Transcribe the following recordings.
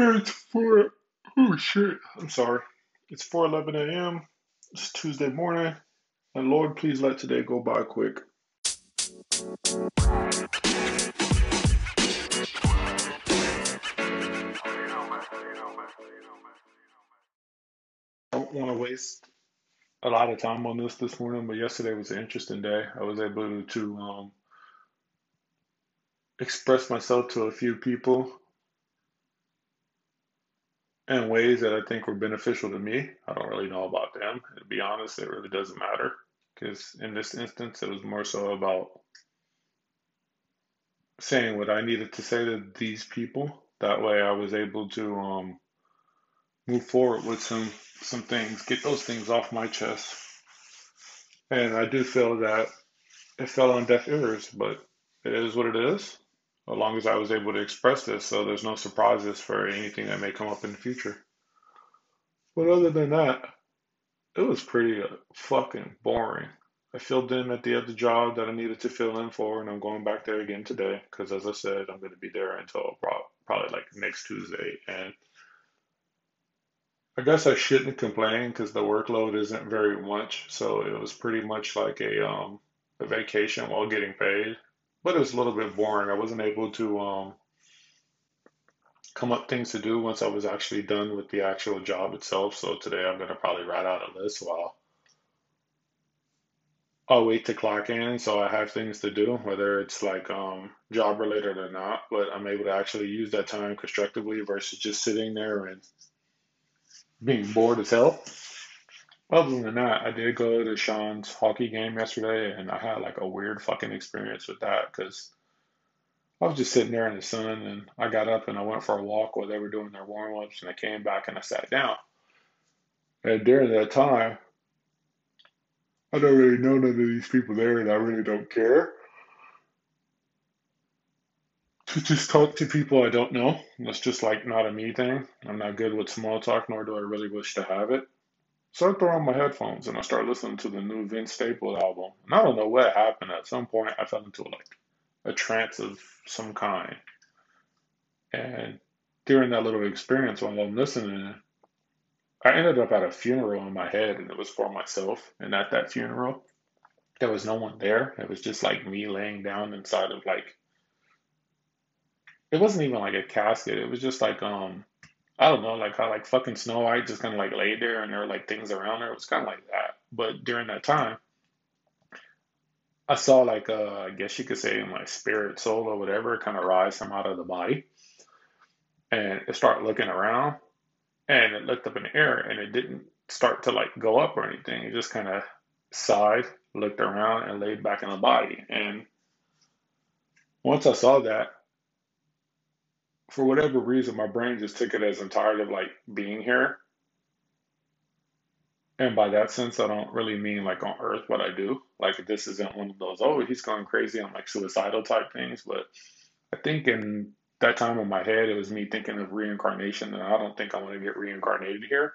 It's four. Oh shit! I'm sorry. It's 4:11 a.m. It's Tuesday morning, and Lord, please let today go by quick. I don't want to waste a lot of time on this this morning, but yesterday was an interesting day. I was able to um, express myself to a few people in ways that I think were beneficial to me. I don't really know about them. To be honest, it really doesn't matter because in this instance, it was more so about saying what I needed to say to these people. That way, I was able to um, move forward with some some things, get those things off my chest. And I do feel that it fell on deaf ears, but it is what it is. As long as I was able to express this, so there's no surprises for anything that may come up in the future. But other than that, it was pretty uh, fucking boring. I filled in at the other job that I needed to fill in for, and I'm going back there again today because, as I said, I'm going to be there until probably like next Tuesday. And I guess I shouldn't complain because the workload isn't very much, so it was pretty much like a um a vacation while getting paid. But it was a little bit boring. I wasn't able to um come up things to do once I was actually done with the actual job itself. So today I'm gonna probably write out a list while I'll wait to clock in, so I have things to do, whether it's like um job related or not. But I'm able to actually use that time constructively versus just sitting there and being bored as hell. Other than that, I did go to Sean's hockey game yesterday, and I had like a weird fucking experience with that because I was just sitting there in the sun, and I got up and I went for a walk while they were doing their warm ups, and I came back and I sat down. And during that time, I don't really know none of these people there, and I really don't care to just talk to people I don't know. That's just like not a me thing. I'm not good with small talk, nor do I really wish to have it. So I throw on my headphones and I start listening to the new Vince Staples album. And I don't know what happened. At some point, I fell into like a trance of some kind. And during that little experience while I'm listening, I ended up at a funeral in my head, and it was for myself. And at that funeral, there was no one there. It was just like me laying down inside of like it wasn't even like a casket. It was just like um I don't know, like how like fucking Snow White just kind of like laid there and there were like things around her. It was kind of like that. But during that time, I saw like uh I guess you could say my spirit, soul, or whatever, kind of rise from out of the body, and it started looking around, and it looked up in the air, and it didn't start to like go up or anything. It just kind of sighed, looked around, and laid back in the body. And once I saw that, for whatever reason, my brain just took it as I'm tired of like being here. And by that sense, I don't really mean like on earth what I do. Like this isn't one of those, oh, he's going crazy on like suicidal type things. But I think in that time in my head, it was me thinking of reincarnation. And I don't think I want to get reincarnated here.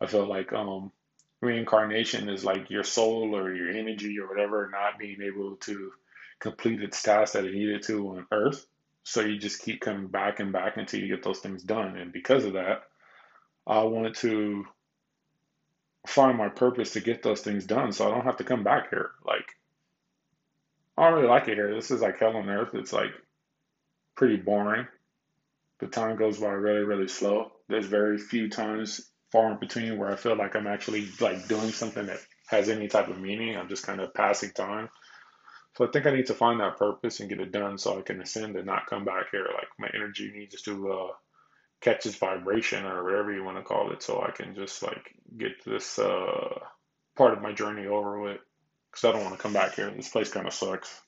I feel like um, reincarnation is like your soul or your energy or whatever not being able to complete its task that it needed to on earth so you just keep coming back and back until you get those things done. And because of that, I wanted to find my purpose to get those things done so I don't have to come back here. Like, I don't really like it here. This is like hell on earth. It's like pretty boring. The time goes by really, really slow. There's very few times far in between where I feel like I'm actually like doing something that has any type of meaning. I'm just kind of passing time. So I think I need to find that purpose and get it done so I can ascend and not come back here. Like my energy needs to uh, catch its vibration or whatever you want to call it, so I can just like get this uh, part of my journey over with. Because I don't want to come back here. This place kind of sucks.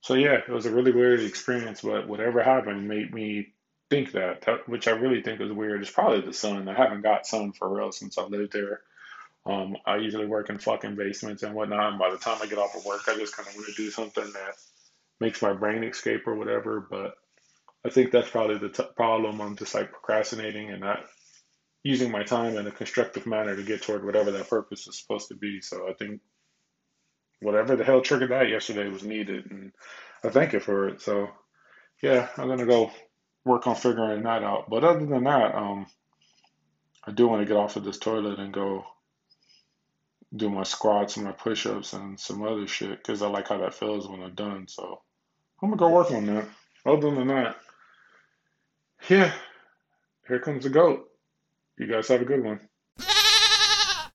So yeah, it was a really weird experience, but whatever happened made me think that, which I really think is weird. Is probably the sun. I haven't got sun for real since I lived there. Um, I usually work in fucking basements and whatnot. And by the time I get off of work, I just kind of want to do something that makes my brain escape or whatever. But I think that's probably the t- problem. I'm just like procrastinating and not using my time in a constructive manner to get toward whatever that purpose is supposed to be. So I think whatever the hell triggered that yesterday was needed, and I thank you for it. So yeah, I'm gonna go work on figuring that out. But other than that, um, I do want to get off of this toilet and go do my squats and my push-ups and some other shit because I like how that feels when I'm done. So I'm gonna go work on that. Other than that, yeah, here comes the goat. You guys have a good one.